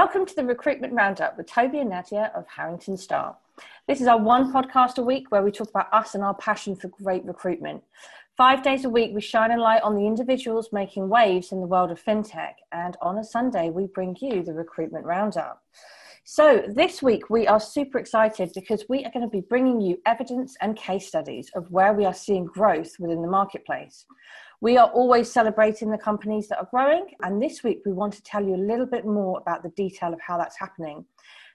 Welcome to the Recruitment Roundup with Toby and Nadia of Harrington Star. This is our one podcast a week where we talk about us and our passion for great recruitment. Five days a week, we shine a light on the individuals making waves in the world of fintech. And on a Sunday, we bring you the Recruitment Roundup. So, this week we are super excited because we are going to be bringing you evidence and case studies of where we are seeing growth within the marketplace. We are always celebrating the companies that are growing, and this week we want to tell you a little bit more about the detail of how that's happening.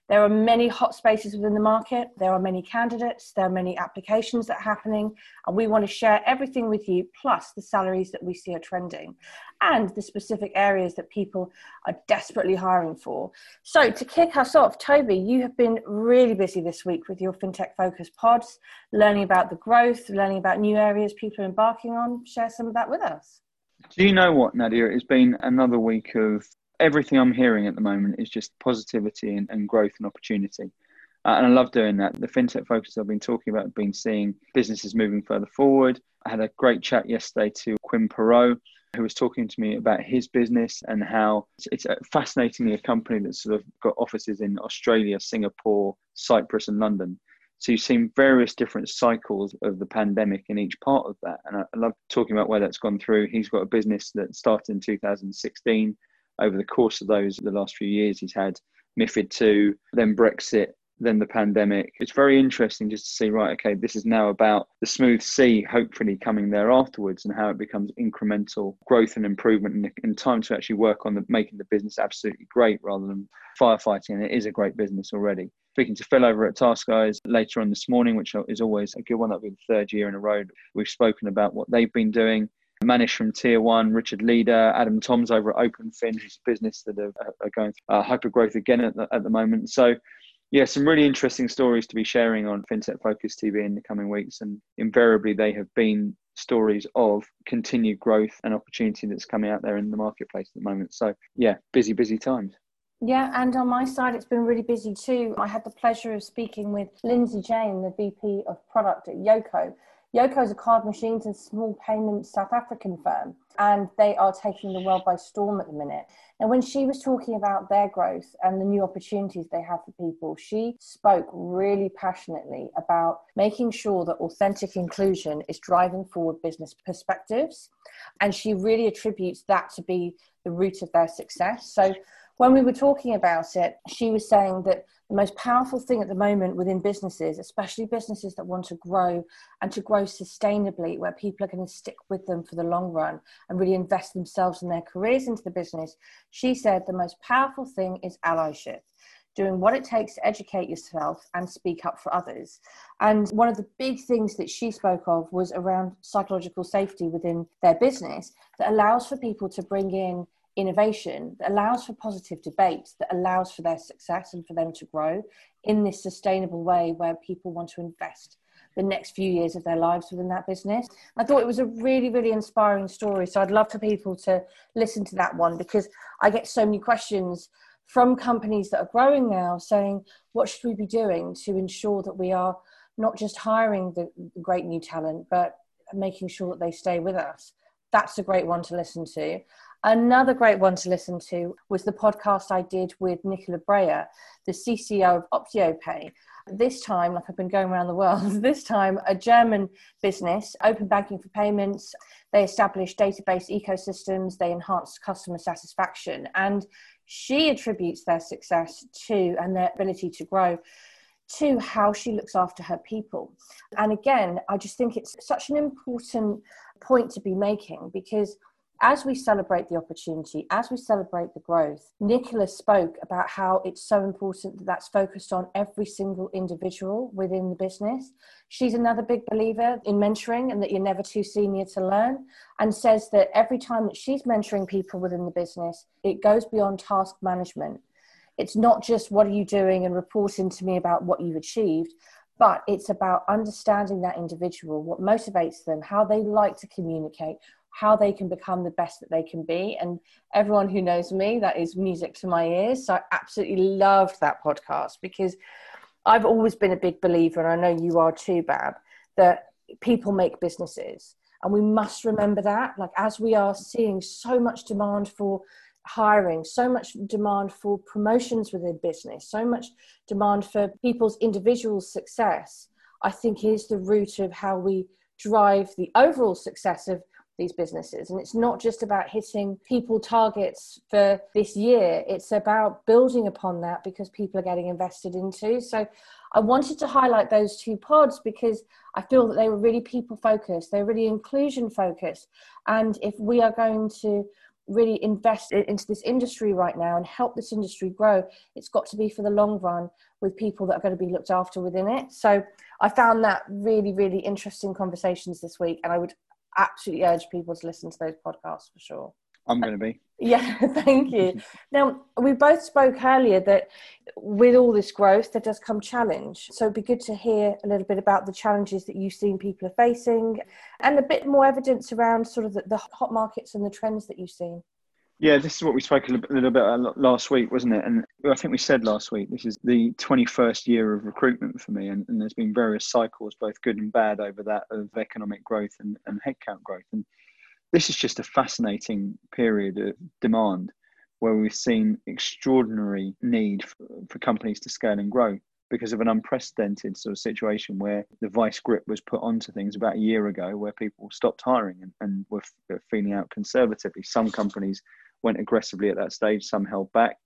There are many hot spaces within the market. There are many candidates. There are many applications that are happening. And we want to share everything with you, plus the salaries that we see are trending and the specific areas that people are desperately hiring for. So, to kick us off, Toby, you have been really busy this week with your FinTech Focus pods, learning about the growth, learning about new areas people are embarking on. Share some of that with us. Do you know what, Nadia? It's been another week of everything I'm hearing at the moment is just positivity and, and growth and opportunity. Uh, and I love doing that. The fintech focus I've been talking about, have been seeing businesses moving further forward. I had a great chat yesterday to Quinn Perot, who was talking to me about his business and how it's, it's fascinatingly a company that's sort of got offices in Australia, Singapore, Cyprus, and London. So you've seen various different cycles of the pandemic in each part of that. And I, I love talking about where that's gone through. He's got a business that started in 2016 over the course of those the last few years he's had MIFID two, then Brexit, then the pandemic. It's very interesting just to see, right, okay, this is now about the smooth sea hopefully coming there afterwards and how it becomes incremental growth and improvement and, and time to actually work on the, making the business absolutely great rather than firefighting. And it is a great business already. Speaking to Phil over at Task Guys later on this morning, which is always a good one. That'll be the third year in a row. We've spoken about what they've been doing Manish from Tier One, Richard Leader, Adam Toms over at OpenFin, whose business that are, are going through uh, hyper growth again at the, at the moment. So, yeah, some really interesting stories to be sharing on FinTech Focus TV in the coming weeks, and invariably they have been stories of continued growth and opportunity that's coming out there in the marketplace at the moment. So, yeah, busy, busy times. Yeah, and on my side, it's been really busy too. I had the pleasure of speaking with Lindsay Jane, the VP of Product at Yoco Yoco is a card machines and small payments South African firm, and they are taking the world by storm at the minute. And when she was talking about their growth and the new opportunities they have for people, she spoke really passionately about making sure that authentic inclusion is driving forward business perspectives. And she really attributes that to be the root of their success. So when we were talking about it, she was saying that the most powerful thing at the moment within businesses, especially businesses that want to grow and to grow sustainably, where people are going to stick with them for the long run and really invest themselves and their careers into the business, she said the most powerful thing is allyship doing what it takes to educate yourself and speak up for others. And one of the big things that she spoke of was around psychological safety within their business that allows for people to bring in innovation that allows for positive debate, that allows for their success and for them to grow in this sustainable way where people want to invest the next few years of their lives within that business. I thought it was a really, really inspiring story. So I'd love for people to listen to that one because I get so many questions from companies that are growing now saying, what should we be doing to ensure that we are not just hiring the great new talent, but making sure that they stay with us? That's a great one to listen to. Another great one to listen to was the podcast I did with Nicola Breyer, the CCO of OptioPay. This time, like I've been going around the world, this time a German business, open banking for payments. They established database ecosystems, they enhanced customer satisfaction. And she attributes their success to and their ability to grow to how she looks after her people. And again, I just think it's such an important point to be making because as we celebrate the opportunity, as we celebrate the growth, Nicola spoke about how it's so important that that's focused on every single individual within the business. She's another big believer in mentoring and that you're never too senior to learn, and says that every time that she's mentoring people within the business, it goes beyond task management. It's not just what are you doing and reporting to me about what you've achieved, but it's about understanding that individual, what motivates them, how they like to communicate, how they can become the best that they can be. And everyone who knows me, that is music to my ears. So I absolutely loved that podcast because I've always been a big believer, and I know you are too, Bab, that people make businesses. And we must remember that, like, as we are seeing so much demand for hiring, so much demand for promotions within business, so much demand for people's individual success, I think is the root of how we drive the overall success of these businesses. And it's not just about hitting people targets for this year, it's about building upon that because people are getting invested into. So I wanted to highlight those two pods because I feel that they were really people focused, they're really inclusion focused. And if we are going to really invest into this industry right now and help this industry grow, it's got to be for the long run with people that are going to be looked after within it. So I found that really, really interesting conversations this week, and I would absolutely urge people to listen to those podcasts for sure. I'm going to be. Yeah, thank you. now, we both spoke earlier that with all this growth, there does come challenge. So it'd be good to hear a little bit about the challenges that you've seen people are facing and a bit more evidence around sort of the, the hot markets and the trends that you've seen. Yeah, this is what we spoke a little bit last week, wasn't it? And I think we said last week, this is the 21st year of recruitment for me. And, and there's been various cycles, both good and bad, over that of economic growth and, and headcount growth. And this is just a fascinating period of demand where we've seen extraordinary need for, for companies to scale and grow because of an unprecedented sort of situation where the vice grip was put onto things about a year ago where people stopped hiring and, and were feeling out conservatively. Some companies went aggressively at that stage, some held back.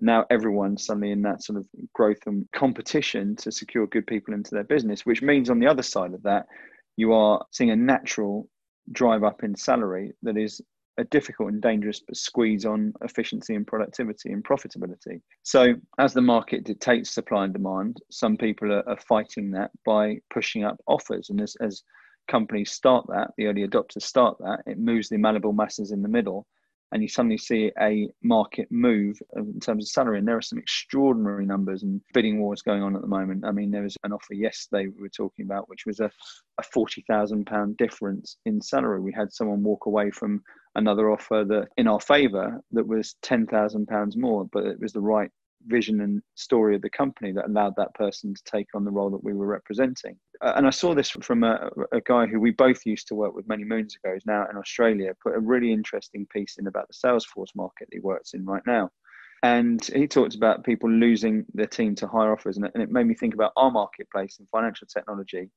Now everyone's suddenly in that sort of growth and competition to secure good people into their business, which means on the other side of that, you are seeing a natural drive up in salary that is a difficult and dangerous squeeze on efficiency and productivity and profitability. So, as the market dictates supply and demand, some people are, are fighting that by pushing up offers. And as, as companies start that, the early adopters start that, it moves the malleable masses in the middle and you suddenly see a market move in terms of salary. And there are some extraordinary numbers and bidding wars going on at the moment. I mean, there was an offer yesterday we were talking about, which was a, a £40,000 difference in salary. We had someone walk away from another offer that in our favour that was £10,000 more, but it was the right vision and story of the company that allowed that person to take on the role that we were representing. Uh, and I saw this from a, a, guy who we both used to work with many moons ago, who's now in Australia, put a really interesting piece in about the Salesforce market that he works in right now. And he talked about people losing their team to higher offers. And it made me think about our marketplace in financial technology.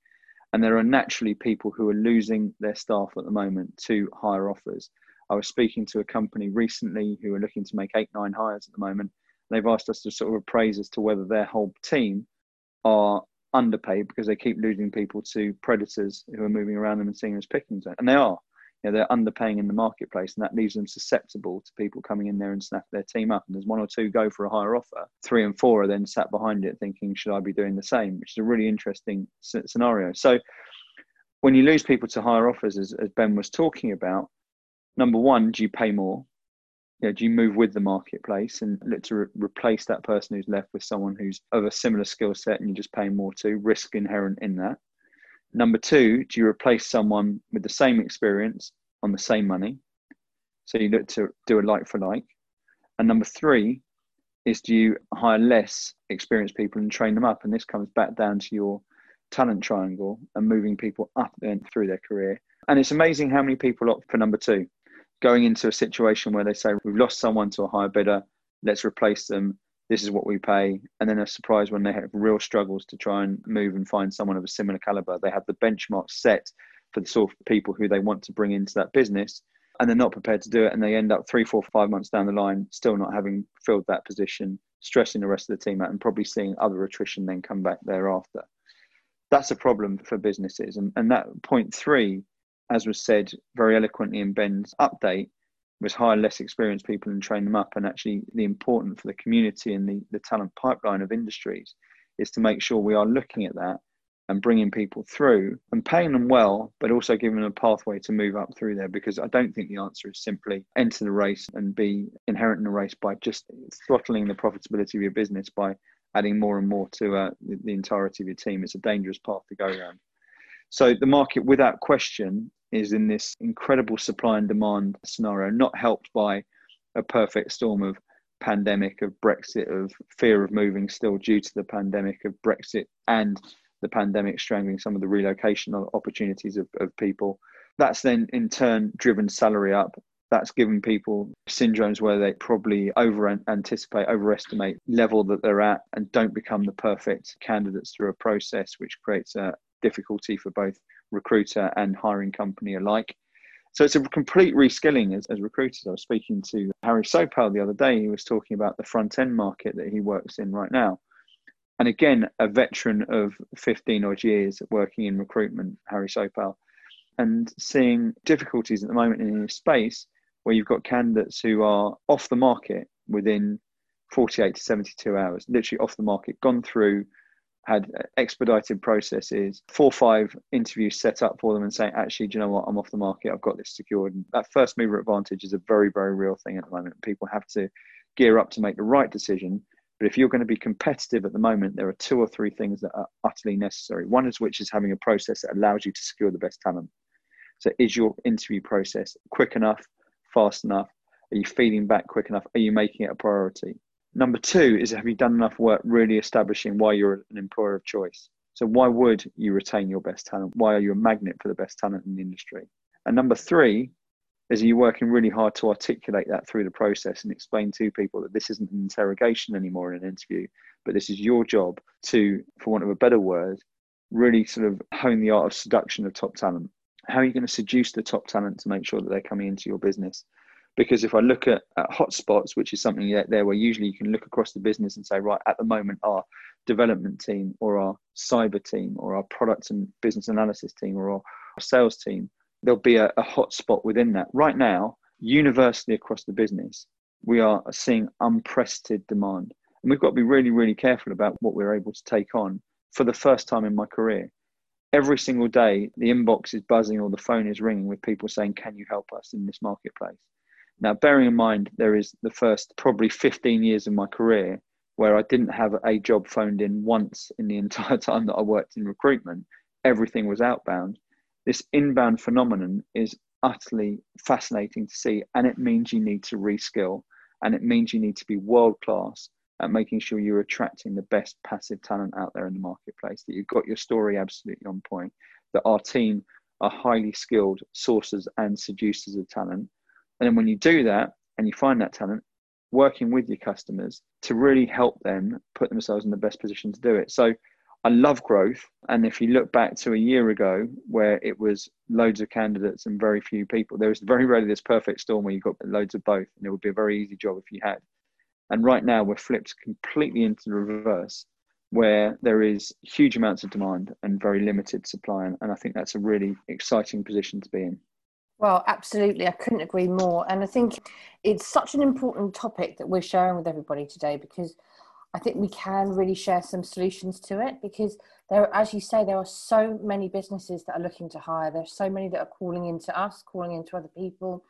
And there are naturally people who are losing their staff at the moment to higher offers. I was speaking to a company recently who are looking to make eight, nine hires at the moment They've asked us to sort of appraise as to whether their whole team are underpaid because they keep losing people to predators who are moving around them and seeing them as pickings. And they are. You know, they're underpaying in the marketplace, and that leaves them susceptible to people coming in there and snap their team up. And there's one or two go for a higher offer. Three and four are then sat behind it thinking, should I be doing the same? Which is a really interesting scenario. So when you lose people to higher offers, as, as Ben was talking about, number one, do you pay more? You know, do you move with the marketplace and look to re- replace that person who's left with someone who's of a similar skill set and you're just paying more to risk inherent in that? Number two do you replace someone with the same experience on the same money? So you look to do a like for like. And number three is do you hire less experienced people and train them up? And this comes back down to your talent triangle and moving people up and through their career. And it's amazing how many people opt for number two going into a situation where they say we've lost someone to a higher bidder, let's replace them. This is what we pay, and then a surprise when they have real struggles to try and move and find someone of a similar caliber. They have the benchmark set for the sort of people who they want to bring into that business, and they're not prepared to do it, and they end up three, four, five months down the line still not having filled that position, stressing the rest of the team out, and probably seeing other attrition then come back thereafter. That's a problem for businesses, and, and that point three as was said very eloquently in Ben's update, was hire less experienced people and train them up. And actually, the important for the community and the, the talent pipeline of industries is to make sure we are looking at that and bringing people through and paying them well, but also giving them a pathway to move up through there. Because I don't think the answer is simply enter the race and be inherent in the race by just throttling the profitability of your business by adding more and more to uh, the, the entirety of your team. It's a dangerous path to go around. So the market, without question, is in this incredible supply and demand scenario, not helped by a perfect storm of pandemic, of Brexit, of fear of moving still due to the pandemic, of Brexit and the pandemic strangling some of the relocation opportunities of, of people. That's then in turn driven salary up That's given people syndromes where they probably over anticipate, overestimate level that they're at and don't become the perfect candidates through a process, which creates a difficulty for both recruiter and hiring company alike. So it's a complete reskilling as, as recruiters. I was speaking to Harry Sopal the other day. He was talking about the front end market that he works in right now. And again, a veteran of 15 odd years working in recruitment, Harry Sopal, and seeing difficulties at the moment in a space where you've got candidates who are off the market within 48 to 72 hours, literally off the market, gone through had expedited processes, four or five interviews set up for them and saying, actually, do you know what? I'm off the market. I've got this secured. And that first mover advantage is a very, very real thing at the moment. People have to gear up to make the right decision. But if you're going to be competitive at the moment, there are two or three things that are utterly necessary. One is which is having a process that allows you to secure the best talent. So is your interview process quick enough, fast enough? Are you feeding back quick enough? Are you making it a priority? Number two is have you done enough work really establishing why you're an employer of choice? So why would you retain your best talent? Why are you a magnet for the best talent in the industry? And number three is are you working really hard to articulate that through the process and explain to people that this isn't an interrogation anymore in an interview, but this is your job to, for want of a better word, really sort of hone the art of seduction of top talent. How are you going to seduce the top talent to make sure that they're coming into your business? Because if I look at, at hotspots, which is something that there where usually you can look across the business and say, right, at the moment, our development team or our cyber team or our product and business analysis team or our sales team, there'll be a, a hotspot within that. Right now, universally across the business, we are seeing unprecedented demand. And we've got to be really, really careful about what we're able to take on for the first time in my career. Every single day, the inbox is buzzing or the phone is ringing with people saying, Can you help us in this marketplace? Now, bearing in mind, there is the first probably 15 years of my career where I didn't have a job phoned in once in the entire time that I worked in recruitment. Everything was outbound. This inbound phenomenon is utterly fascinating to see, and it means you need to reskill, and it means you need to be world class at making sure you're attracting the best passive talent out there in the marketplace, that you've got your story absolutely on point, that our team are highly skilled sources and seducers of talent, and then when you do that and you find that talent, working with your customers to really help them put themselves in the best position to do it. So I love growth. And if you look back to a year ago where it was loads of candidates and very few people, there was very rarely this perfect storm where you got loads of both. And it would be a very easy job if you had. And right now we're flipped completely into the reverse where there is huge amounts of demand and very limited supply. And I think that's a really exciting position to be in. Well, absolutely. I couldn't agree more. And I think it's such an important topic that we're sharing with everybody today because I think we can really share some solutions to it because there, as you say, there are so many businesses that are looking to hire. There's so many that are calling into us, calling into other people,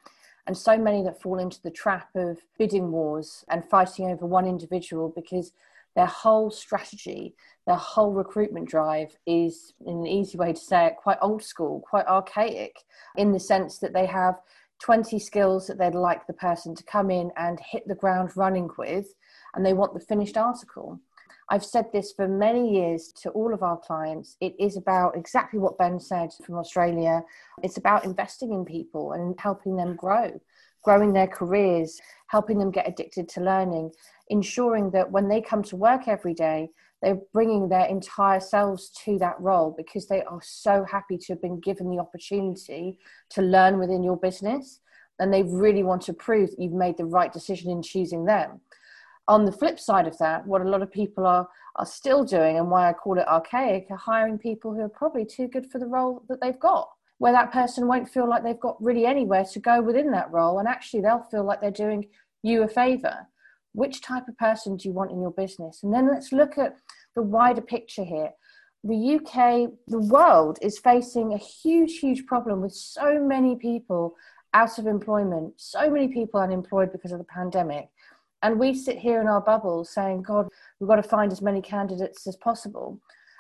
and so many that fall into the trap of bidding wars and fighting over one individual because their whole strategy, their whole recruitment drive is, in an easy way to say it, quite old school, quite archaic, in the sense that they have 20 skills that they'd like the person to come in and hit the ground running with, and they want the finished article. I've said this for many years to all of our clients. It is about exactly what Ben said from Australia. It's about investing in people and helping them grow, growing their careers, helping them get addicted to learning ensuring that when they come to work every day, they're bringing their entire selves to that role because they are so happy to have been given the opportunity to learn within your business and they really want to prove that you've made the right decision in choosing them. On the flip side of that, what a lot of people are are still doing and why I call it archaic are hiring people who are probably too good for the role that they've got where that person won't feel like they've got really anywhere to go within that role and actually they'll feel like they're doing you a favor which type of person do you want in your business? And then let's look at the wider picture here. The UK, the world is facing a huge, huge problem with so many people out of employment, so many people unemployed because of the pandemic. And we sit here in our bubbles saying, God, we've got to find as many candidates as possible.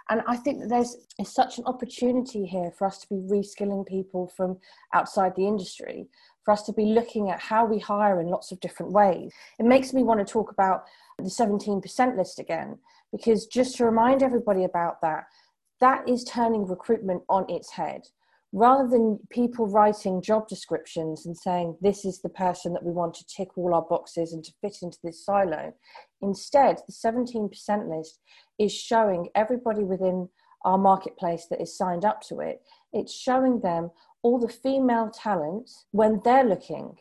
And I think that there's such an opportunity here for us to be reskilling people from outside the industry for us to be looking at how we hire in lots of different ways. It makes me want to talk about the 17% list again, because just to remind everybody about that, that is turning recruitment on its head. Rather than people writing job descriptions and saying this is the person that we want to tick all our boxes and to fit into this silo instead the 17% list is showing everybody within our marketplace that is signed up to it. It's showing them all the female talent when they're looking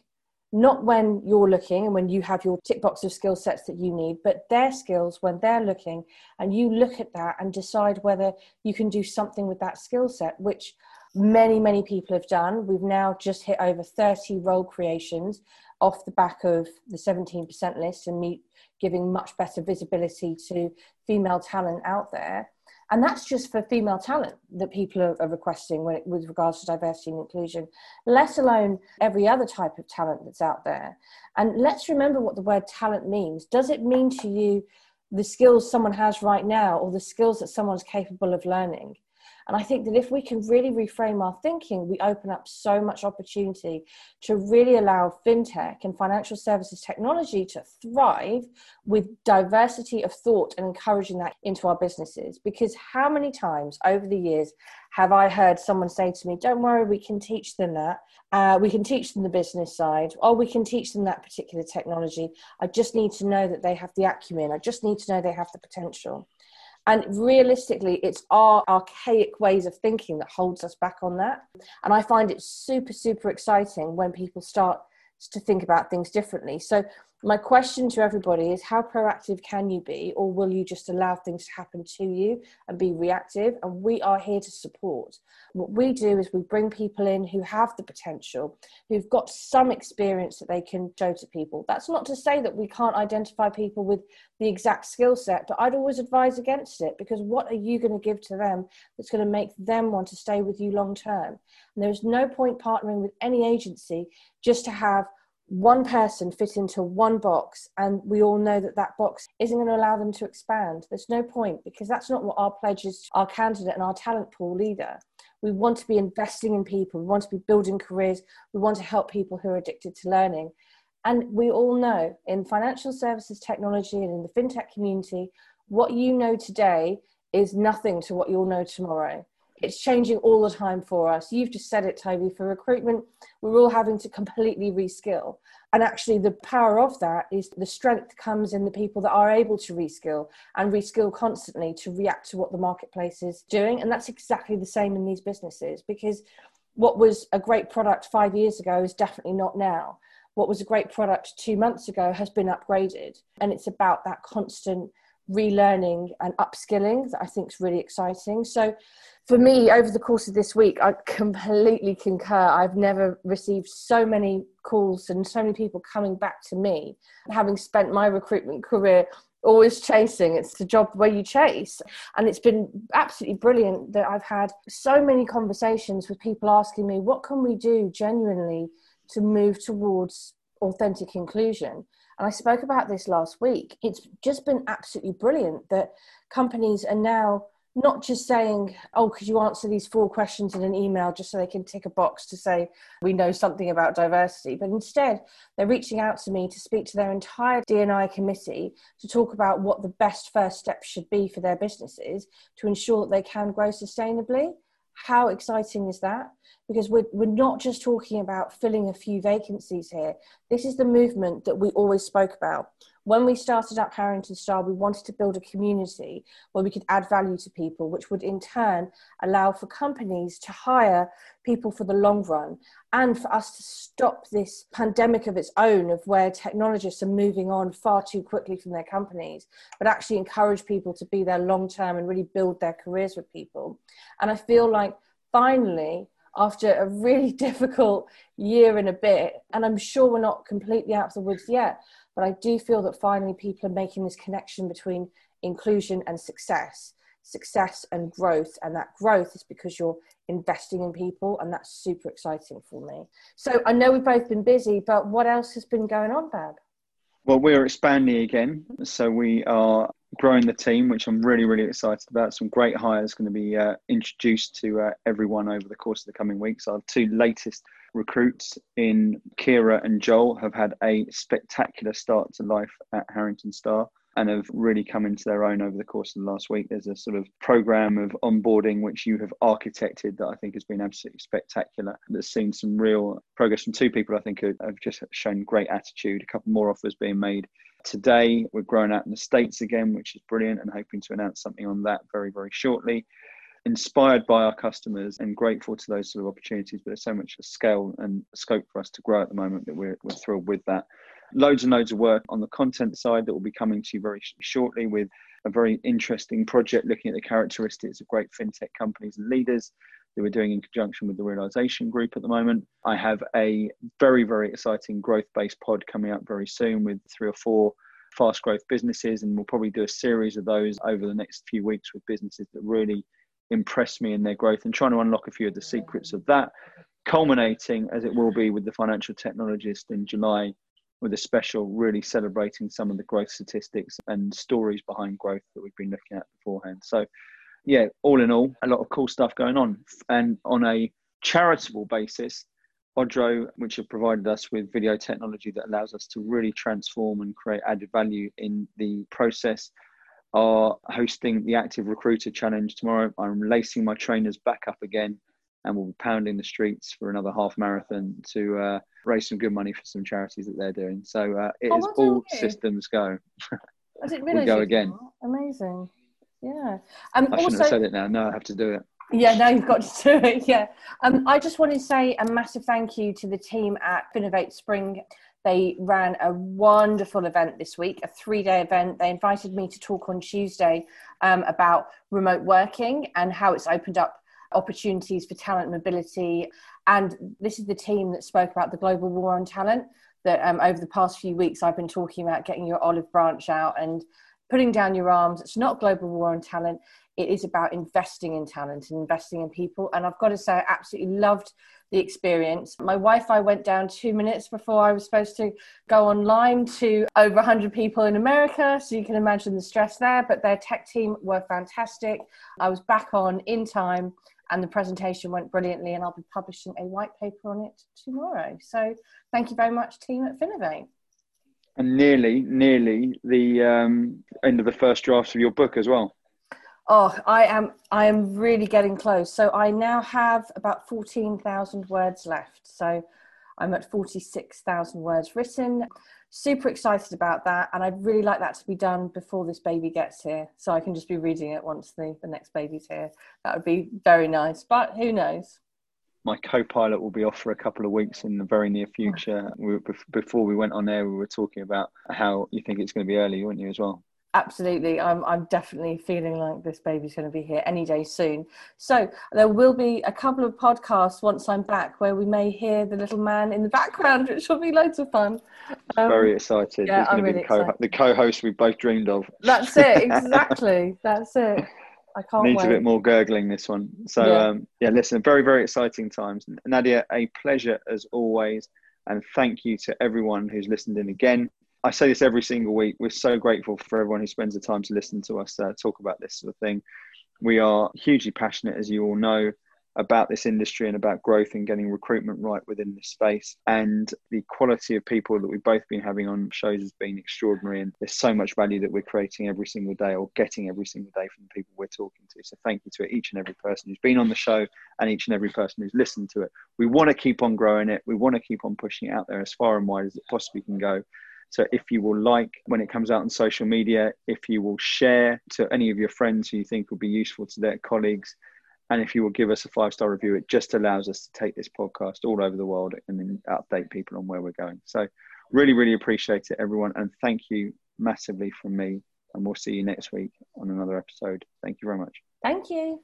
not when you're looking and when you have your tick box of skill sets that you need, but their skills when they're looking and you look at that and decide whether you can do something with that skill set, which many, many people have done. We've now just hit over 30 role creations off the back of the 17% list and me giving much better visibility to female talent out there. And that's just for female talent that people are, requesting with regards to diversity and inclusion, let alone every other type of talent that's out there. And let's remember what the word talent means. Does it mean to you the skills someone has right now or the skills that someone's capable of learning? And I think that if we can really reframe our thinking, we open up so much opportunity to really allow fintech and financial services technology to thrive with diversity of thought and encouraging that into our businesses. Because how many times over the years have I heard someone say to me, Don't worry, we can teach them that. Uh, we can teach them the business side, or we can teach them that particular technology. I just need to know that they have the acumen. I just need to know they have the potential. And realistically, it's our archaic ways of thinking that holds us back on that. And I find it super, super exciting when people start to think about things differently. So my question to everybody is how proactive can you be or will you just allow things to happen to you and be reactive? And we are here to support. What we do is we bring people in who have the potential who've got some experience that they can show to people. That's not to say that we can't identify people with the exact skill set but i'd always advise against it because what are you going to give to them that's going to make them want to stay with you long term? And there's no point partnering with any agency just to have one person fit into one box and we all know that that box isn't going to allow them to expand. There's no point because that's not what our pledge is to our candidate and our talent pool leader we want to be investing in people we want to be building careers we want to help people who are addicted to learning. And we all know in financial services technology and in the fintech community what you know today is nothing to what you'll know tomorrow it's changing all the time for us. You've just said it, Toby. For recruitment, we're all having to completely reskill. And actually, the power of that is the strength comes in the people that are able to reskill and reskill constantly to react to what the marketplace is doing. And that's exactly the same in these businesses because what was a great product five years ago is definitely not now. What was a great product two months ago has been upgraded. And it's about that constant relearning and upskilling that I think is really exciting. So for me, over the course of this week, I completely concur. I've never received so many calls and so many people coming back to me, having spent my recruitment career always chasing. It's the job where you chase. And it's been absolutely brilliant that I've had so many conversations with people asking me, what can we do genuinely to move towards authentic inclusion? And I spoke about this last week. It's just been absolutely brilliant that companies are now not just saying, oh, could you answer these four questions in an email just so they can tick a box to say we know something about diversity, but instead they're reaching out to me to speak to their entire D&I committee to talk about what the best first steps should be for their businesses to ensure that they can grow sustainably. How exciting is that? Because we're, we're not just talking about filling a few vacancies here. This is the movement that we always spoke about when we started up Harrington Star, we wanted to build a community where we could add value to people, which would in turn allow for companies to hire people for the long run and for us to stop this pandemic of its own of where technologists are moving on far too quickly from their companies, but actually encourage people to be there long term and really build their careers with people. And I feel like finally, after a really difficult year and a bit, and I'm sure we're not completely out of the woods yet, but I do feel that finally people are making this connection between inclusion and success, success and growth. And that growth is because you're investing in people, and that's super exciting for me. So I know we've both been busy, but what else has been going on, Bab? Well, we're expanding again. So we are growing the team, which I'm really, really excited about. Some great hires going to be uh, introduced to uh, everyone over the course of the coming weeks. Our two latest recruits in Kira and Joel have had a spectacular start to life at Harrington Star. and have really come into their own over the course of the last week. There's a sort of program of onboarding which you have architected that I think has been absolutely spectacular. There's seen some real progress from two people I think have just shown great attitude. A couple more offers being made today. We're growing out in the States again, which is brilliant, and hoping to announce something on that very, very shortly inspired by our customers and grateful to those sort of opportunities. But there's so much scale and scope for us to grow at the moment that we're, we're thrilled with that. Loads and loads of work on the content side that will be coming to you very shortly with a very interesting project looking at the characteristics of great fintech companies and leaders that we're doing in conjunction with the Realization Group at the moment. I have a very, very exciting growth based pod coming up very soon with three or four fast growth businesses, and we'll probably do a series of those over the next few weeks with businesses that really impressed me in their growth and trying to unlock a few of the secrets of that, culminating as it will be with the financial technologist in July with a special really celebrating some of the growth statistics and stories behind growth that we've been looking at beforehand. So, yeah, all in all, a lot of cool stuff going on. And on a charitable basis, Odro, which have provided us with video technology that allows us to really transform and create added value in the process, are hosting the Active Recruiter Challenge tomorrow. I'm lacing my trainers back up again and we'll be pounding the streets for another half marathon to uh, raise some good money for some charities that they're doing. So uh, it oh, is all systems go. I didn't realise. we go again. Amazing. Yeah. Um, I shouldn't also, have said it now. No, I have to do it. Yeah, now you've got to do it. Yeah. Um, I just want to say a massive thank you to the team at Finovate Spring they ran a wonderful event this week, a three day event. They invited me to talk on Tuesday um, about remote working and how it's opened up opportunities for talent mobility. And this is the team that spoke about the global war on talent. That um, over the past few weeks, I've been talking about getting your olive branch out and putting down your arms. It's not global war on talent. It is about investing in talent and investing in people. And I've got to say, I absolutely loved the experience. My Wi Fi went down two minutes before I was supposed to go online to over 100 people in America. So you can imagine the stress there. But their tech team were fantastic. I was back on in time and the presentation went brilliantly. And I'll be publishing a white paper on it tomorrow. So thank you very much, team at Finovate. And nearly, nearly the um, end of the first draft of your book as well. Oh, I am I am really getting close. So I now have about 14,000 words left. So I'm at 46,000 words written. Super excited about that and I'd really like that to be done before this baby gets here so I can just be reading it once the, the next baby's here. That would be very nice, but who knows? my co-pilot will be off for a couple of weeks in the very near future. We, before we went on air, we were talking about how you think it's going to be early, weren't you, as well? Absolutely i'm i'm definitely feeling like this baby's going to be here any day soon so there will be a couple of podcasts once i'm back where we may hear the little man in the background which will be loads of fun um, very excited yeah, I'm really co- the co-host we both dreamed of that's it exactly that's it I can't Needs wait. a bit more gurgling this one. So yeah. Um, yeah, listen, very very exciting times. Nadia, a pleasure as always, and thank you to everyone who's listened in again. I say this every single week. We're so grateful for everyone who spends the time to listen to us uh, talk about this sort of thing. We are hugely passionate, as you all know, about this industry and about growth and getting recruitment right within this space. And the quality of people that we've both been having on shows has been extraordinary. And there's so much value that we're creating every single day or getting every single day from the people we're talking to. So thank you to each and every person who's been on the show and each and every person who's listened to it. We want to keep on growing it. We want to keep on pushing it out there as far and wide as it possibly can go. So if you will like when it comes out on social media, if you will share to any of your friends who you think will be useful to their colleagues, and if you will give us a five star review, it just allows us to take this podcast all over the world and then update people on where we're going. So really, really appreciate it, everyone. And thank you massively from me. And we'll see you next week on another episode. Thank you very much. Thank you.